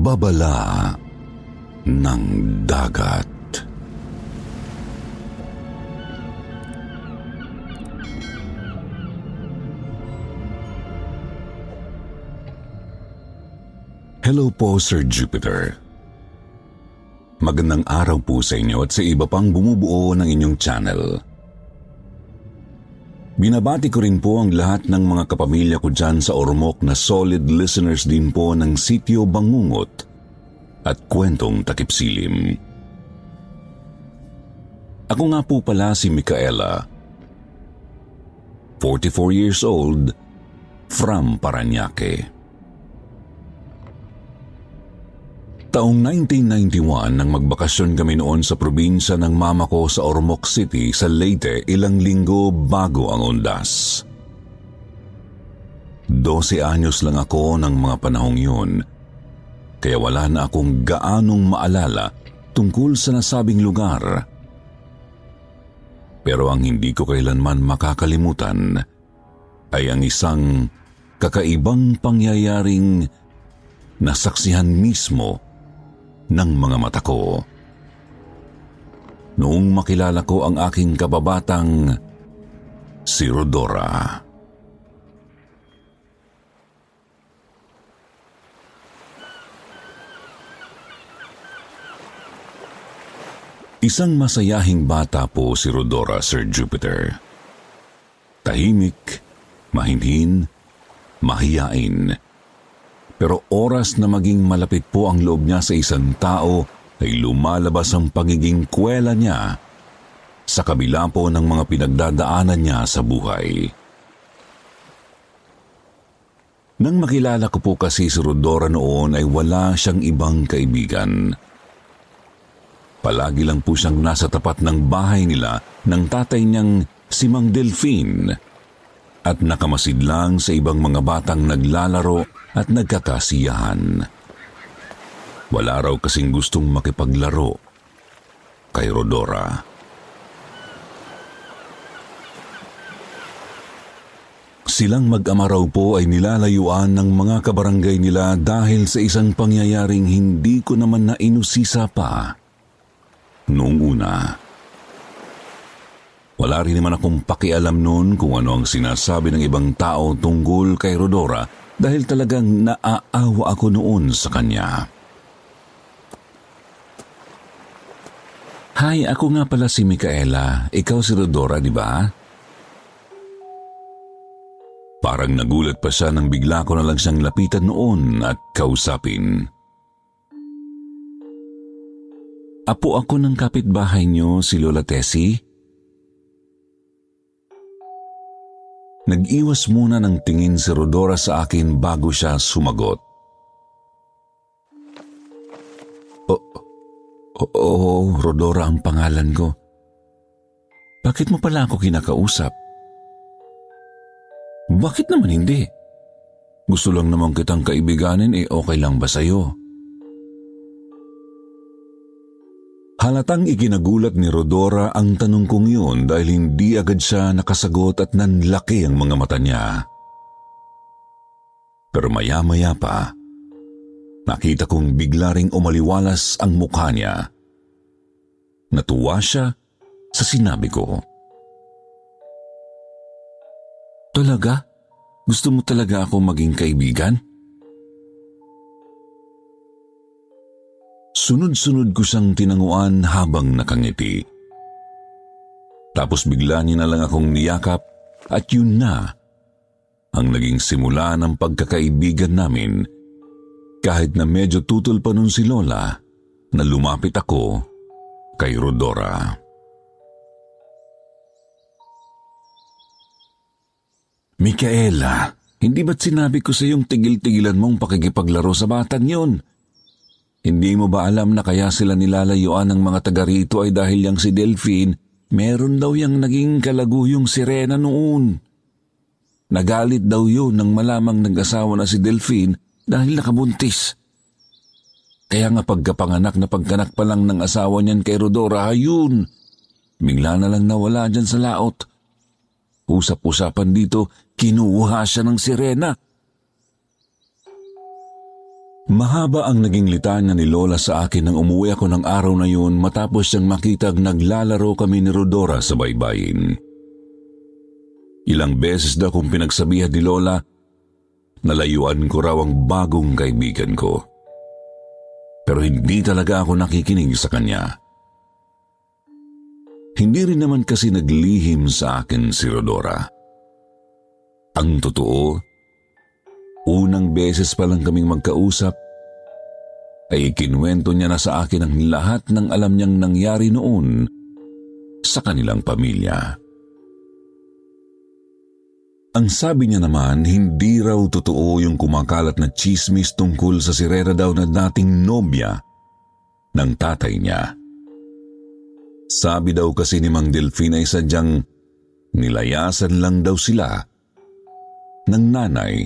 Babala ng dagat. Hello po, Sir Jupiter. Magandang araw po sa inyo at sa iba pang bumubuo ng inyong channel. Binabati ko rin po ang lahat ng mga kapamilya ko dyan sa Ormoc na solid listeners din po ng Sityo Bangungot at Kwentong Takipsilim. Ako nga po pala si Micaela, 44 years old, from Paranaque. Taong 1991 nang magbakasyon kami noon sa probinsya ng mama ko sa Ormoc City sa Leyte ilang linggo bago ang undas. 12 anyos lang ako ng mga panahong yun, kaya wala na akong gaanong maalala tungkol sa nasabing lugar. Pero ang hindi ko kailanman makakalimutan ay ang isang kakaibang pangyayaring nasaksihan mismo ng mga mata ko. Noong makilala ko ang aking kababatang si Rodora. Isang masayahing bata po si Rodora, Sir Jupiter. Tahimik, mahinhin, mahiyain, pero oras na maging malapit po ang loob niya sa isang tao ay lumalabas ang pagiging kwela niya sa kabila po ng mga pinagdadaanan niya sa buhay. Nang makilala ko po kasi si Rodora noon ay wala siyang ibang kaibigan. Palagi lang po siyang nasa tapat ng bahay nila ng tatay niyang si Mang Delphine at nakamasid lang sa ibang mga batang naglalaro at nagkakasiyahan. Wala raw kasing gustong makipaglaro kay Rodora. Silang mag-ama raw po ay nilalayuan ng mga kabarangay nila dahil sa isang pangyayaring hindi ko naman na inusisa pa noong una. Wala rin naman akong pakialam noon kung ano ang sinasabi ng ibang tao tungkol kay Rodora dahil talagang naaawa ako noon sa kanya. Hi, ako nga pala si Micaela. Ikaw si Rodora, di ba? Parang nagulat pa siya nang bigla ko na lang siyang lapitan noon at kausapin. Apo ako ng kapitbahay niyo, si Lola Tessie? Nag-iwas muna ng tingin si Rodora sa akin bago siya sumagot. Oo, oh, Rodora ang pangalan ko. Bakit mo pala ako kinakausap? Bakit naman hindi? Gusto lang naman kitang kaibiganin eh okay lang ba sa'yo? Halatang ikinagulat ni Rodora ang tanong kong yun dahil hindi agad siya nakasagot at nanlaki ang mga mata niya. Pero maya-maya pa, nakita kong bigla ring umaliwalas ang mukha niya. Natuwa siya sa sinabi ko. Talaga? Gusto mo talaga ako maging kaibigan? Sunod-sunod ko siyang tinanguan habang nakangiti. Tapos bigla niya na lang akong niyakap at yun na ang naging simula ng pagkakaibigan namin kahit na medyo tutol pa nun si Lola na lumapit ako Rodora. Mikaela, hindi ba't sinabi ko sa iyong tigil-tigilan mong pakikipaglaro sa batang yon? Hindi mo ba alam na kaya sila nilalayuan ng mga taga rito ay dahil yang si Delphine, meron daw yang naging kalaguyong sirena noon. Nagalit daw yun nang malamang nag-asawa na si Delphine dahil nakabuntis. Kaya nga pagkapanganak na pagkanak pa lang ng asawa niyan kay Rodora, ayun, bigla na lang nawala dyan sa laot. Usap-usapan dito, kinuha siya ng sirena. Mahaba ang naging litanya ni Lola sa akin nang umuwi ako ng araw na yun matapos siyang makitag naglalaro kami ni Rodora sa baybayin. Ilang beses daw kong pinagsabihan ni Lola nalayuan ko raw ang bagong kaibigan ko. Pero hindi talaga ako nakikinig sa kanya. Hindi rin naman kasi naglihim sa akin si Rodora. Ang totoo, Unang beses pa lang kaming magkausap, ay ikinwento niya na sa akin ang lahat ng alam niyang nangyari noon sa kanilang pamilya. Ang sabi niya naman, hindi raw totoo yung kumakalat na chismis tungkol sa sirera daw na dating nobya ng tatay niya. Sabi daw kasi ni Mang Delfina ay sadyang nilayasan lang daw sila ng nanay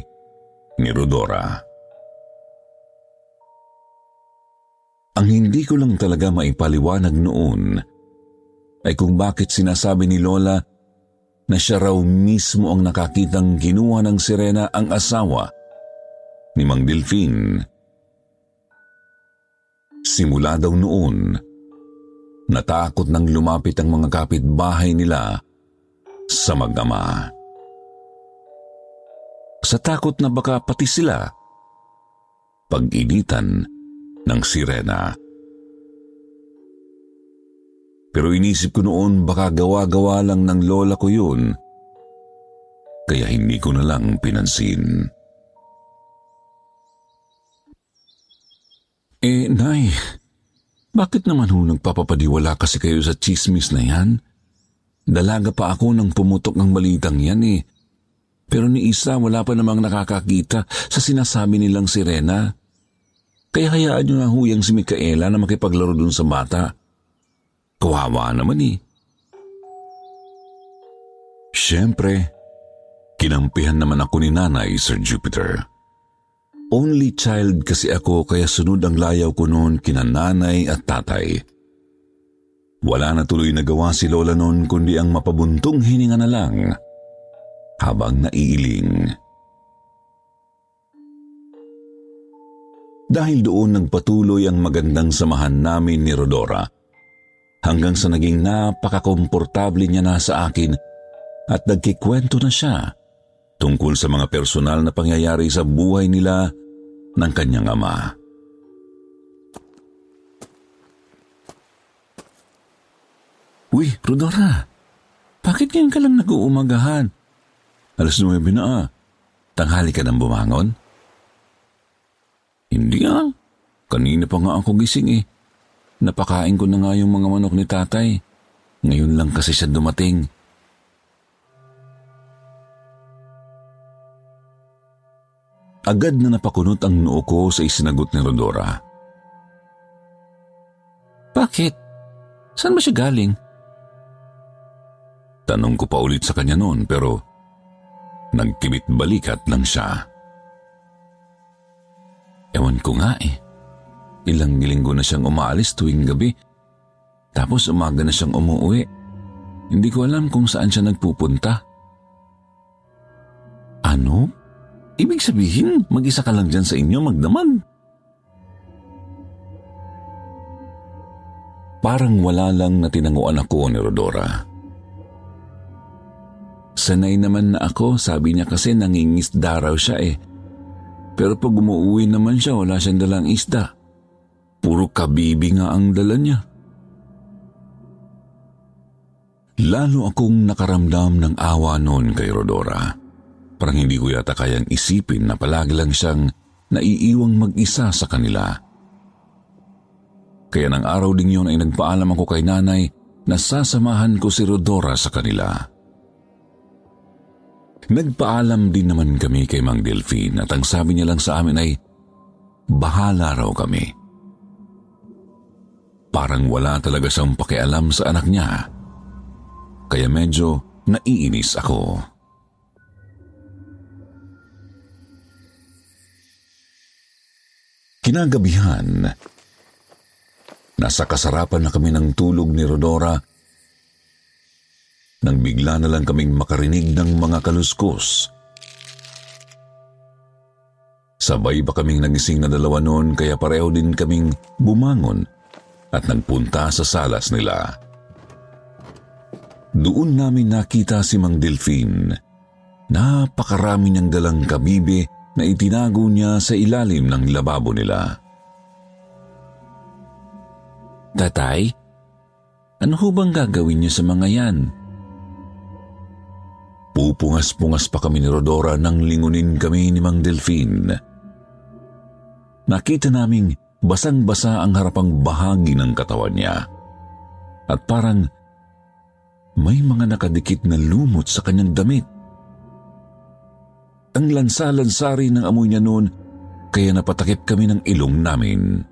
ni Rodora. Ang hindi ko lang talaga maipaliwanag noon ay kung bakit sinasabi ni Lola na siya raw mismo ang nakakitang ginuha ng sirena ang asawa ni Mang Delfin. Simula daw noon, natakot nang lumapit ang mga kapitbahay nila sa mag-ama sa takot na baka pati sila pag-initan ng sirena. Pero inisip ko noon baka gawa-gawa lang ng lola ko yun, kaya hindi ko na lang pinansin. Eh, Nay, bakit naman ho nagpapapadiwala kasi kayo sa chismis na yan? Dalaga pa ako nang pumutok ng balitang yan eh. Pero ni Isa wala pa namang nakakakita sa sinasabi nilang sirena. Kaya hayaan nyo na huyang si Mikaela na makipaglaro dun sa bata. Kawawa naman eh. Siyempre, kinampihan naman ako ni nanay, Sir Jupiter. Only child kasi ako kaya sunod ang layaw ko noon kina nanay at tatay. Wala na tuloy nagawa si Lola noon kundi ang mapabuntong hininga na lang habang naiiling. Dahil doon nagpatuloy ang magandang samahan namin ni Rodora hanggang sa naging napakakomportable niya na sa akin at nagkikwento na siya tungkol sa mga personal na pangyayari sa buhay nila ng kanyang ama. Uy, Rodora, bakit ngayon ka lang nag-uumagahan? Alas 9 na ah. Tanghali ka nang bumangon? Hindi ah. Kanina pa nga ako gising eh. Napakain ko na nga yung mga manok ni tatay. Ngayon lang kasi siya dumating. Agad na napakunot ang noo ko sa isinagot ni Rodora. Bakit? Saan ba siya galing? Tanong ko pa ulit sa kanya noon pero Nagkibit balikat lang siya. Ewan ko nga eh. Ilang linggo na siyang umaalis tuwing gabi. Tapos umaga na siyang umuwi. Hindi ko alam kung saan siya nagpupunta. Ano? Ibig sabihin, mag-isa ka lang dyan sa inyo magdamag. Parang wala lang na tinanguan ako ni Rodora. Sanay naman na ako, sabi niya kasi nangingisda raw siya eh. Pero pag umuwi naman siya, wala siyang dalang isda. Puro kabibi nga ang dala niya. Lalo akong nakaramdam ng awa noon kay Rodora. Parang hindi ko yata kayang isipin na palagi lang siyang naiiwang mag-isa sa kanila. Kaya ng araw ding yun ay nagpaalam ako kay nanay na sasamahan ko si Rodora sa kanila. Nagpaalam din naman kami kay Mang Delphine at ang sabi niya lang sa amin ay bahala raw kami. Parang wala talaga siyang pakialam sa anak niya. Kaya medyo naiinis ako. Kinagabihan, nasa kasarapan na kami ng tulog ni Rodora nang bigla na lang kaming makarinig ng mga kaluskos. Sabay pa kaming nagising na dalawa noon kaya pareho din kaming bumangon at nagpunta sa salas nila. Doon namin nakita si Mang Delphine. Napakarami niyang dalang kabibe na itinago niya sa ilalim ng lababo nila. Tatay, ano ho bang gagawin niyo sa mga yan? Pupungas-pungas pa kami ni Rodora nang lingunin kami ni Mang Delphine. Nakita naming basang-basa ang harapang bahagi ng katawan niya. At parang may mga nakadikit na lumot sa kanyang damit. Ang lansa-lansari ng amoy niya noon kaya napatakip kami ng ilong namin.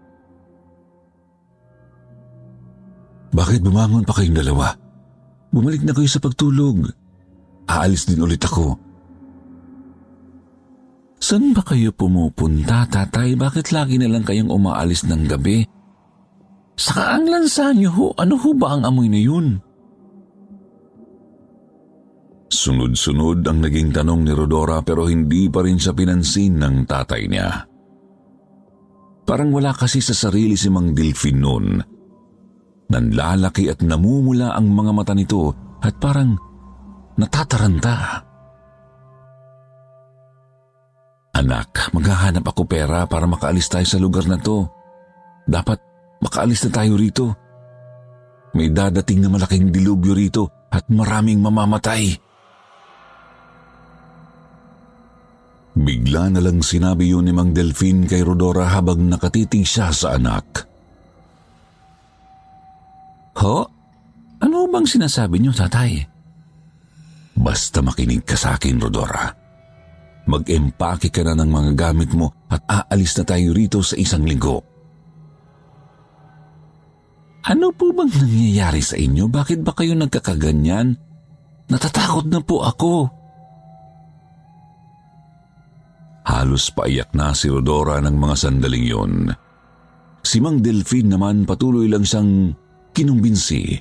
Bakit bumangon pa kayong dalawa? Bumalik na kayo sa pagtulog. Aalis din ulit ako. Saan ba kayo pumupunta, tatay? Bakit lagi na lang kayong umaalis ng gabi? Saka ang lansa niyo ho, ano ho ba ang amoy na yun? Sunod-sunod ang naging tanong ni Rodora pero hindi pa rin siya pinansin ng tatay niya. Parang wala kasi sa sarili si Mang Delphine noon. Nanlalaki at namumula ang mga mata nito at parang natataranta. Anak, maghahanap ako pera para makaalis tayo sa lugar na to. Dapat makaalis na tayo rito. May dadating na malaking dilubyo rito at maraming mamamatay. Bigla na lang sinabi yun ni Mang Delphine kay Rodora habang nakatitig siya sa anak. Ho? Ano bang sinasabi niyo, tatay? Basta makinig ka sa akin, Rodora. Mag-empake ka na ng mga gamit mo at aalis na tayo rito sa isang linggo. Ano po bang nangyayari sa inyo? Bakit ba kayo nagkakaganyan? Natatakot na po ako. Halos paiyak na si Rodora ng mga sandaling yon. Si Mang Delphine naman patuloy lang siyang kinumbinsi.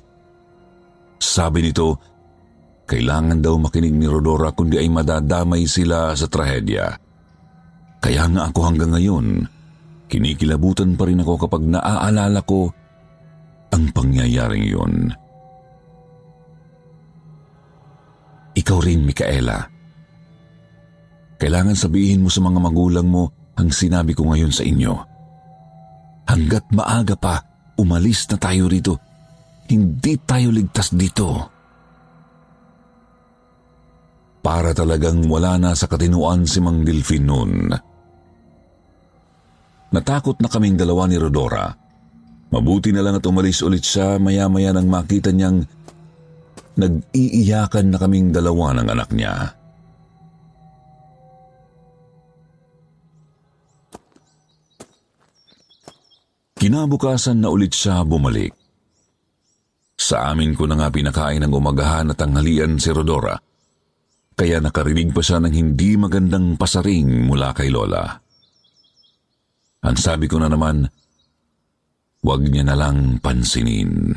Sabi nito, kailangan daw makinig ni Rodora kundi ay madadamay sila sa trahedya. Kaya nga ako hanggang ngayon, kinikilabutan pa rin ako kapag naaalala ko ang pangyayaring yun. Ikaw rin, Mikaela. Kailangan sabihin mo sa mga magulang mo ang sinabi ko ngayon sa inyo. Hanggat maaga pa, umalis na tayo rito. Hindi tayo ligtas dito para talagang wala na sa katinuan si Mang Delphine noon. Natakot na kaming dalawa ni Rodora. Mabuti na lang at umalis ulit siya maya-maya nang makita niyang nag-iiyakan na kaming dalawa ng anak niya. Kinabukasan na ulit siya bumalik. Sa amin ko na nga pinakain ng umagahan at tanghalian si Rodora – kaya nakarinig pa siya ng hindi magandang pasaring mula kay Lola. Ang sabi ko na naman, huwag niya na lang pansinin.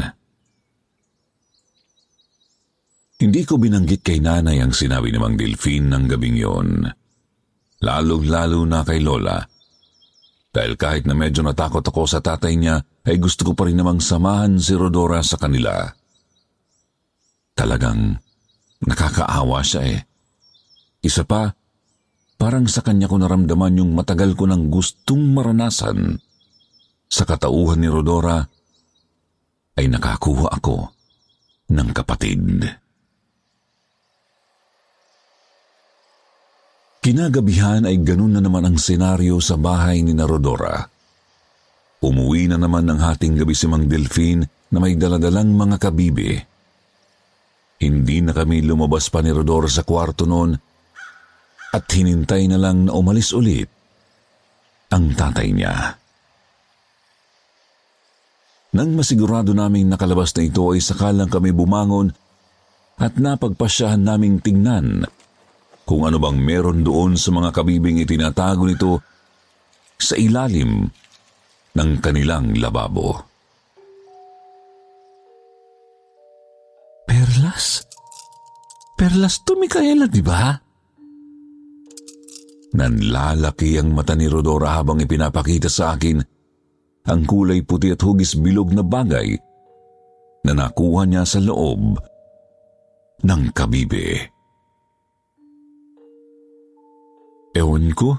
Hindi ko binanggit kay nanay ang sinabi ni Mang Delphine ng gabing yon. Lalong-lalo na kay Lola. Dahil kahit na medyo natakot ako sa tatay niya, ay gusto ko pa rin namang samahan si Rodora sa kanila. Talagang nakakaawa siya eh. Isa pa, parang sa kanya ko naramdaman yung matagal ko nang gustong maranasan. Sa katauhan ni Rodora, ay nakakuha ako ng kapatid. Kinagabihan ay ganun na naman ang senaryo sa bahay ni na Rodora. Umuwi na naman ng hating gabi si Mang Delfin na may daladalang mga kabibi. Hindi na kami lumabas pa ni Rodor sa kwarto noon at hinintay na lang na umalis ulit ang tatay niya. Nang masigurado naming nakalabas na ito ay sakalang kami bumangon at napagpasyahan naming tingnan kung ano bang meron doon sa mga kabibing itinatago nito sa ilalim ng kanilang lababo. Perlas? Perlas to, Mikaela, di ba? Nanlalaki ang mata ni Rodora habang ipinapakita sa akin ang kulay puti at hugis bilog na bagay na nakuha niya sa loob ng kabibe. Ewan ko.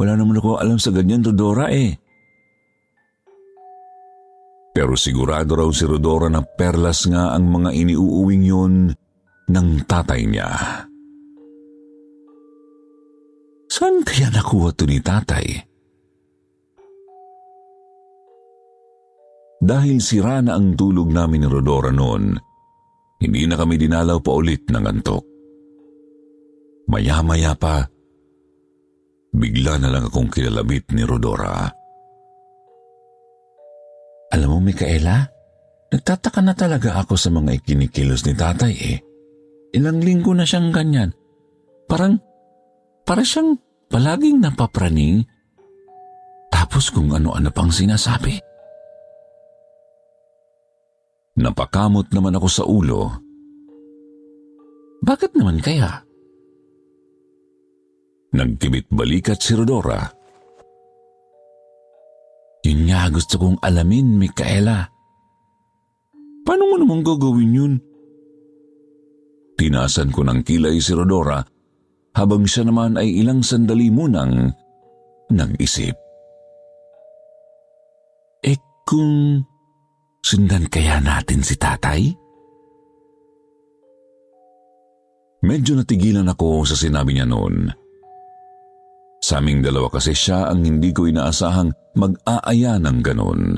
Wala naman ako alam sa ganyan, Rodora eh. Pero sigurado raw si Rodora na perlas nga ang mga iniuuwing yun ng tatay niya. Saan kaya nakuha to ni tatay? Dahil sira na ang tulog namin ni Rodora noon, hindi na kami dinalaw pa ulit ng antok. Maya-maya pa, bigla na lang akong kilalabit ni Rodora. Alam mo, Mikaela, nagtataka na talaga ako sa mga ikinikilos ni tatay eh. Ilang linggo na siyang ganyan. Parang, para siyang palaging napapraning. Tapos kung ano-ano pang sinasabi. Napakamot naman ako sa ulo. Bakit naman kaya? Nagkibit balikat si Rodora yun nga gusto kong alamin, Mikaela. Paano mo naman gagawin yun? Tinasan ko ng kilay si Rodora habang siya naman ay ilang sandali munang nag-isip. Eh kung sundan kaya natin si tatay? Medyo natigilan ako sa sinabi niya noon. Sa aming dalawa kasi siya ang hindi ko inaasahang mag-aaya ng ganon.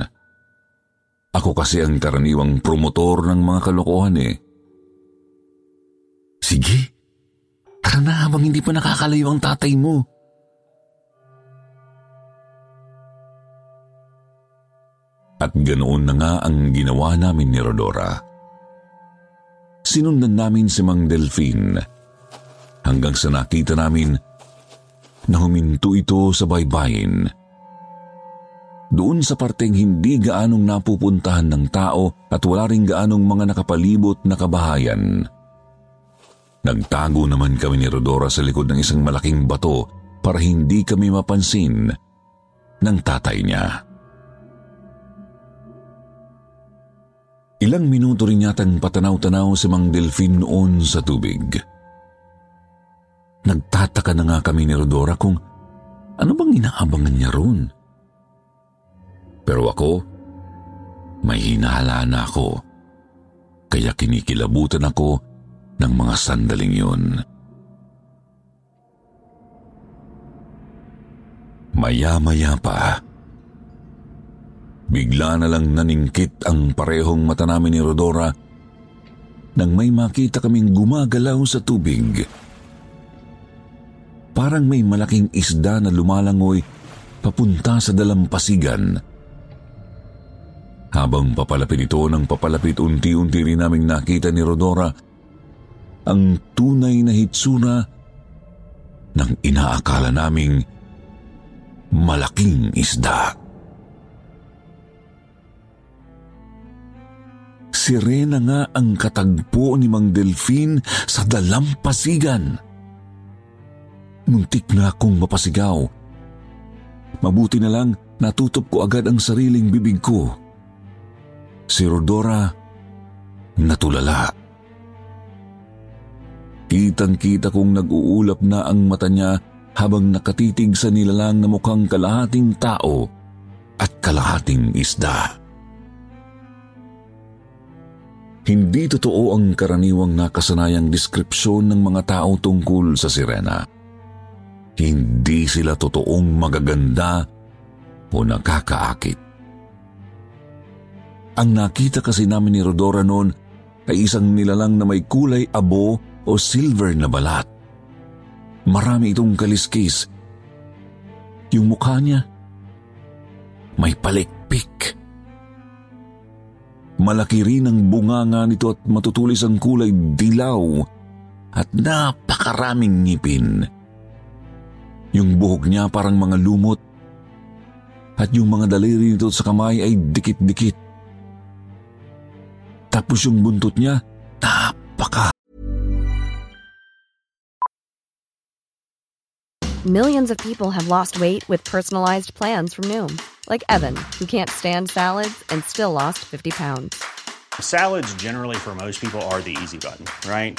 Ako kasi ang karaniwang promotor ng mga kalokohan eh. Sige, tara na habang hindi pa nakakalayo ang tatay mo. At ganoon na nga ang ginawa namin ni Rodora. Sinundan namin si Mang Delphine hanggang sa nakita namin na huminto ito sa baybayin. Doon sa parteng hindi gaanong napupuntahan ng tao at wala ring gaanong mga nakapalibot na kabahayan. Nagtago naman kami ni Rodora sa likod ng isang malaking bato para hindi kami mapansin ng tatay niya. Ilang minuto rin yatang patanaw-tanaw si Mang Delfin noon sa tubig. Nagtataka na nga kami ni Rodora kung ano bang inaabangan niya roon. Pero ako, may hinahala na ako. Kaya kinikilabutan ako ng mga sandaling yun. Maya-maya pa, bigla na lang naningkit ang parehong mata namin ni Rodora nang may makita kaming gumagalaw sa tubig. Parang may malaking isda na lumalangoy papunta sa dalampasigan. Habang papalapit ito ng papalapit unti-unti rin naming nakita ni Rodora ang tunay na hitsura ng inaakala naming malaking isda. Sirena nga ang katagpo ni Mang Delfin sa dalampasigan. Muntik na akong mapasigaw. Mabuti na lang natutop ko agad ang sariling bibig ko Si Rodora natulala. Kitang-kita kong nag-uulap na ang mata niya habang nakatitig sa nilalang na mukhang kalahating tao at kalahating isda. Hindi totoo ang karaniwang nakasanayang deskripsyon ng mga tao tungkol sa sirena. Hindi sila totoong magaganda o nakakaakit. Ang nakita kasi namin ni Rodora noon ay isang nilalang na may kulay abo o silver na balat. Marami itong kaliskis. Yung mukha niya, may palikpik. Malaki rin ang bunganga nito at matutulis ang kulay dilaw at napakaraming ngipin. Yung buhok niya parang mga lumot at yung mga daliri nito sa kamay ay dikit-dikit. Tapos yung buntot niya, napaka. Millions of people have lost weight with personalized plans from Noom, like Evan, who can't stand salads and still lost 50 pounds. Salads, generally, for most people, are the easy button, right?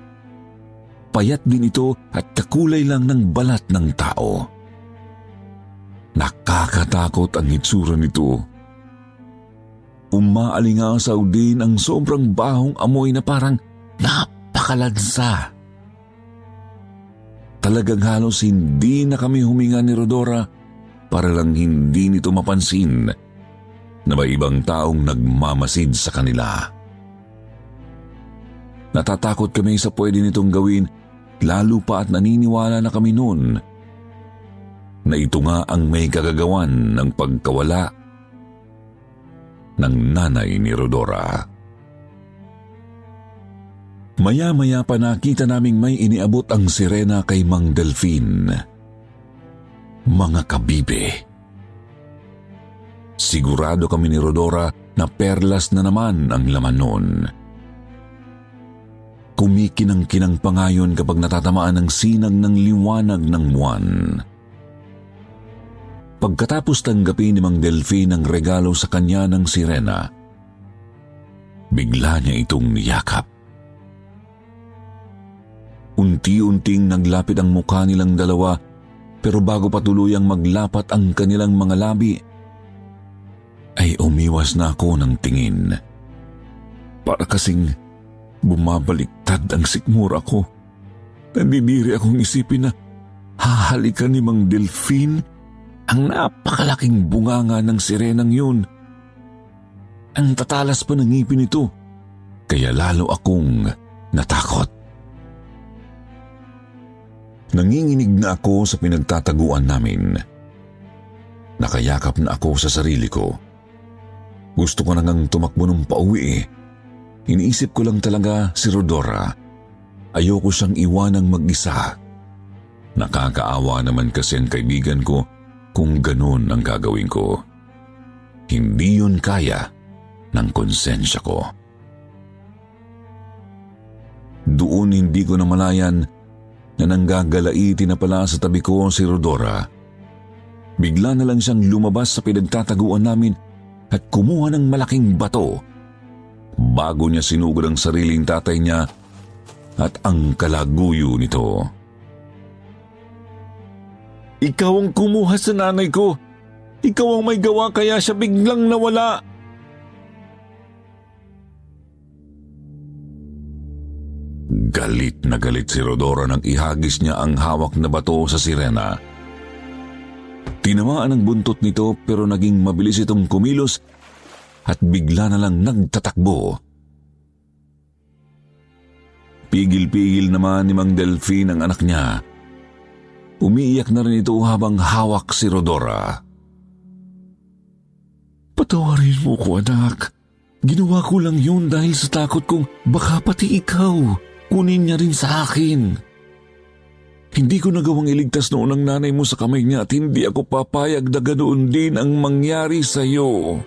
Payat din ito at kakulay lang ng balat ng tao. Nakakatakot ang hitsura nito. Umaalingasaw din ang sobrang bahong amoy na parang napakalansa. Talagang halos hindi na kami huminga ni Rodora para lang hindi nito mapansin na may ibang taong nagmamasid sa kanila. Natatakot kami sa pwede nitong gawin lalo pa at naniniwala na kami noon na ito nga ang may kagagawan ng pagkawala ng nanay ni Rodora. Maya-maya pa nakita naming may iniabot ang sirena kay Mang Delfin. Mga kabibe. Sigurado kami ni Rodora na perlas na naman ang laman noon. Kumikinang-kinang pa ngayon kapag natatamaan ng sinag ng liwanag ng buwan. Pagkatapos tanggapin ni Mang Delfin ang regalo sa kanya ng sirena, bigla niya itong niyakap. Unti-unting naglapit ang mukha nilang dalawa pero bago pa tuluyang maglapat ang kanilang mga labi, ay umiwas na ako ng tingin. Para kasing bumabaliktad ang sikmura ko. Nandidiri akong isipin na hahalikan ni Mang Delfin ang napakalaking bunganga ng sirenang yun. Ang tatalas pa ng ngipin nito, kaya lalo akong natakot. Nanginginig na ako sa pinagtataguan namin. Nakayakap na ako sa sarili ko. Gusto ko na ngang tumakbo ng pauwi eh. Iniisip ko lang talaga si Rodora. Ayoko siyang iwanang mag-isa. Nakakaawa naman kasi ang kaibigan ko kung ganun ang gagawin ko. Hindi yun kaya ng konsensya ko. Doon hindi ko namalayan na nanggagalaiti na pala sa tabi ko si Rodora. Bigla na lang siyang lumabas sa pinagtataguan namin at kumuha ng malaking bato bago niya sinugod ang sariling tatay niya at ang kalaguyo nito. Ikaw ang kumuha sa nanay ko. Ikaw ang may gawa kaya siya biglang nawala. Galit na galit si Rodora nang ihagis niya ang hawak na bato sa sirena. Tinamaan ang buntot nito pero naging mabilis itong kumilos at bigla na lang nagtatakbo. Pigil-pigil naman ni Mang Delphine ang anak niya. Umiiyak na rin ito habang hawak si Rodora. Patawarin mo ko anak. Ginawa ko lang yun dahil sa takot kong baka pati ikaw kunin niya rin sa akin. Hindi ko nagawang iligtas noon ang nanay mo sa kamay niya at hindi ako papayag na ganoon din ang mangyari sa iyo.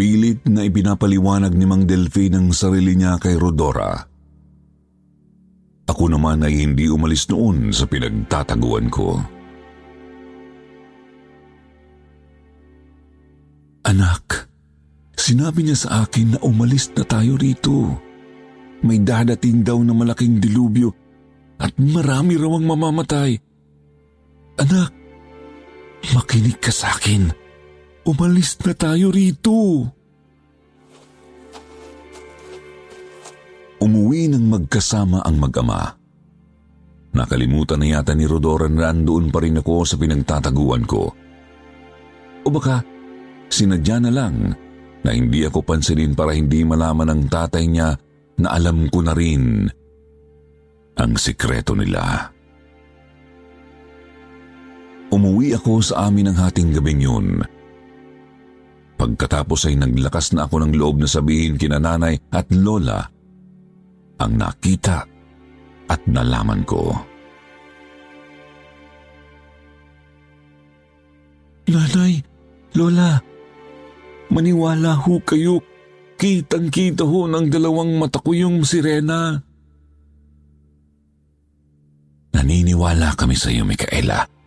Pilit na ibinapaliwanag ni Mang Delphine ang sarili niya kay Rodora. Ako naman ay hindi umalis noon sa pinagtataguan ko. Anak, sinabi niya sa akin na umalis na tayo rito. May dadating daw na malaking dilubyo at marami raw ang mamamatay. Anak, makinig ka sa akin. Umalis na tayo rito. Umuwi ng magkasama ang mag-ama. Nakalimutan na yata ni Rodora na andoon pa rin ako sa pinagtataguan ko. O baka sinadya na lang na hindi ako pansinin para hindi malaman ng tatay niya na alam ko na rin ang sikreto nila. Umuwi ako sa amin ng hating gabing yun. Pagkatapos ay naglakas na ako ng loob na sabihin kina nanay at lola ang nakita at nalaman ko. Nanay, Lola, maniwala ho kayo. Kitang-kita ho ng dalawang mata ko yung sirena. Naniniwala kami sa iyo, Mikaela.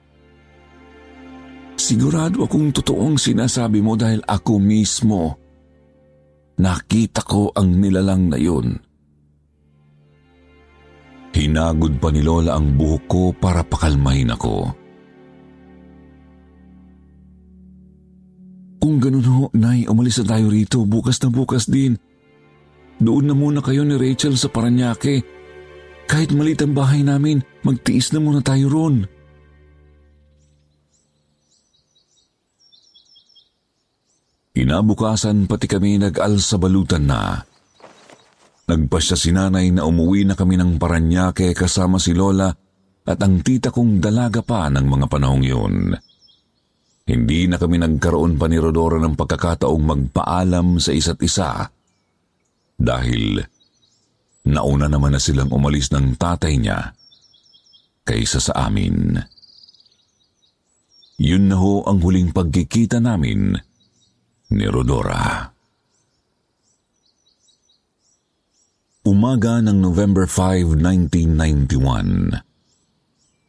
Sigurado akong totoong sinasabi mo dahil ako mismo. Nakita ko ang nilalang na yun. Hinagod pa ni Lola ang buhok ko para pakalmahin ako. Kung ganun ho, Nay, umalis na tayo rito. Bukas na bukas din. Doon na muna kayo ni Rachel sa Paranaque. Kahit malit ang bahay namin, magtiis na muna tayo ron. Inabukasan pati kami nag-alsa balutan na. Nagpasya si nanay na umuwi na kami ng Paranaque kasama si Lola at ang tita kong dalaga pa ng mga panahong yun. Hindi na kami nagkaroon pa ni Rodora ng pagkakataong magpaalam sa isa't isa dahil nauna naman na silang umalis ng tatay niya kaysa sa amin. Yun na ho ang huling pagkikita namin ni Rodora. Umaga ng November 5, 1991.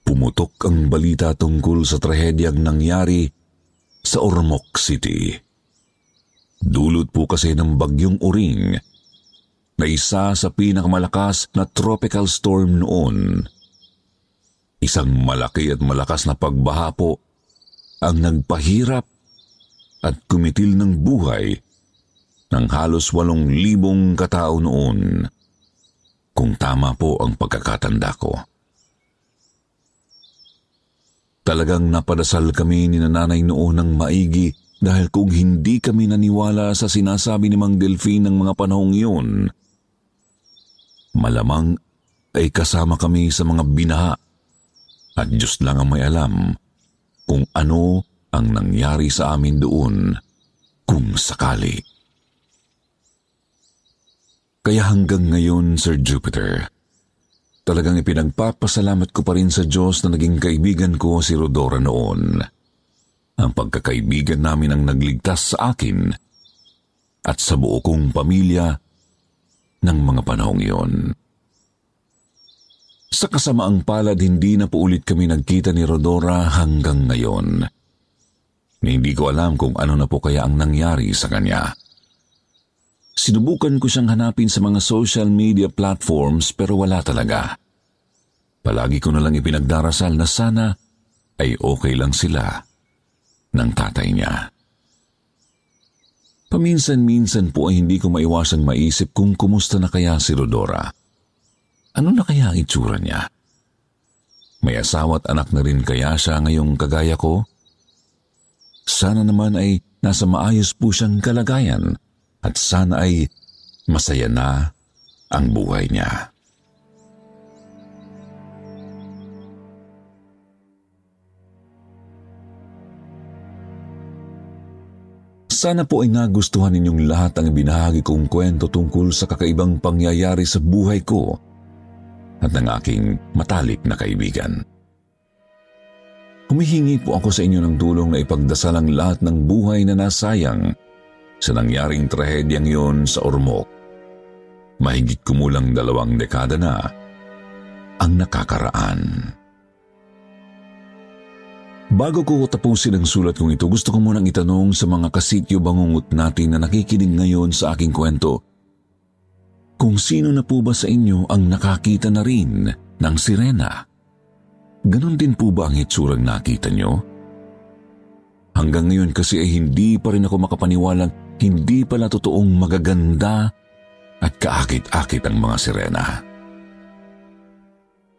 Pumutok ang balita tungkol sa trahedyang nangyari sa Ormoc City. Dulot po kasi ng bagyong uring na isa sa pinakamalakas na tropical storm noon. Isang malaki at malakas na pagbaha po ang nagpahirap at kumitil ng buhay ng halos walong libong katao noon kung tama po ang pagkakatanda ko. Talagang napadasal kami ni nanay noon ng maigi dahil kung hindi kami naniwala sa sinasabi ni Mang Delphine ng mga panahong yun, malamang ay kasama kami sa mga binaha at Diyos lang ang may alam kung ano ang nangyari sa amin doon kung sakali. Kaya hanggang ngayon, Sir Jupiter, talagang ipinagpapasalamat ko pa rin sa Diyos na naging kaibigan ko si Rodora noon. Ang pagkakaibigan namin ang nagligtas sa akin at sa buo kong pamilya ng mga panahong iyon. Sa kasamaang palad, hindi na po ulit kami nagkita ni Rodora hanggang ngayon. Hindi ko alam kung ano na po kaya ang nangyari sa kanya. Sinubukan ko siyang hanapin sa mga social media platforms pero wala talaga. Palagi ko na lang ipinagdarasal na sana ay okay lang sila ng tatay niya. Paminsan-minsan po ay hindi ko maiwasang maisip kung kumusta na kaya si Rodora. Ano na kaya ang itsura niya? May asawa at anak na rin kaya siya ngayong kagaya ko? Sana naman ay nasa maayos po siyang kalagayan at sana ay masaya na ang buhay niya. Sana po ay nagustuhan ninyong lahat ang binahagi kong kwento tungkol sa kakaibang pangyayari sa buhay ko at ng aking matalik na kaibigan. Humihingi po ako sa inyo ng tulong na ipagdasal ang lahat ng buhay na nasayang sa nangyaring trahedyang yon sa Ormoc. Mahigit kumulang dalawang dekada na ang nakakaraan. Bago ko tapusin ang sulat kong ito, gusto ko munang itanong sa mga kasityo bangungot natin na nakikinig ngayon sa aking kwento. Kung sino na po ba sa inyo ang nakakita na rin ng sirena? Ganon din po ba ang hitsurang nakita nyo? Hanggang ngayon kasi ay hindi pa rin ako makapaniwalang hindi pala totoong magaganda at kaakit-akit ang mga sirena.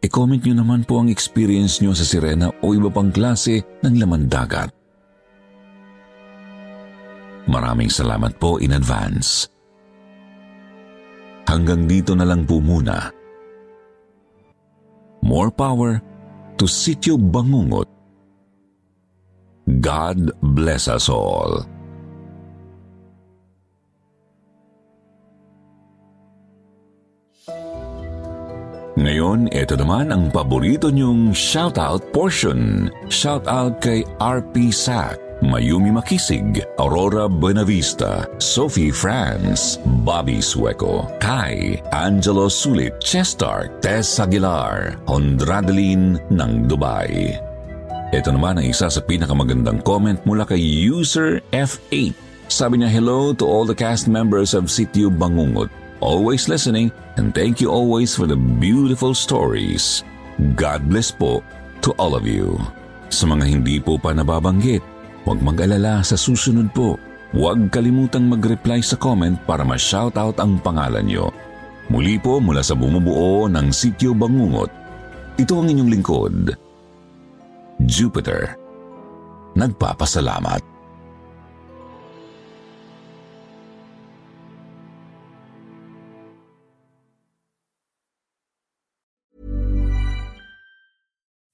I-comment nyo naman po ang experience nyo sa sirena o iba pang klase ng laman dagat. Maraming salamat po in advance. Hanggang dito na lang po muna. More power to Sityo Bangungot. God bless us all. Ngayon, ito naman ang paborito niyong shoutout portion. Shoutout kay RP Sack, Mayumi Makisig, Aurora Buenavista, Sophie France, Bobby Sueco, Kai, Angelo Sulit, Chestar, Tess Aguilar, Hondradeline ng Dubai. Ito naman ang isa sa pinakamagandang comment mula kay user F8. Sabi niya, hello to all the cast members of Sitio Bangungot always listening, and thank you always for the beautiful stories. God bless po to all of you. Sa mga hindi po pa nababanggit, huwag mag-alala sa susunod po. Huwag kalimutang mag-reply sa comment para ma-shoutout ang pangalan nyo. Muli po mula sa bumubuo ng Sityo Bangungot, ito ang inyong lingkod. Jupiter. Nagpapasalamat.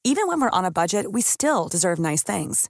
Even when we're on a budget, we still deserve nice things.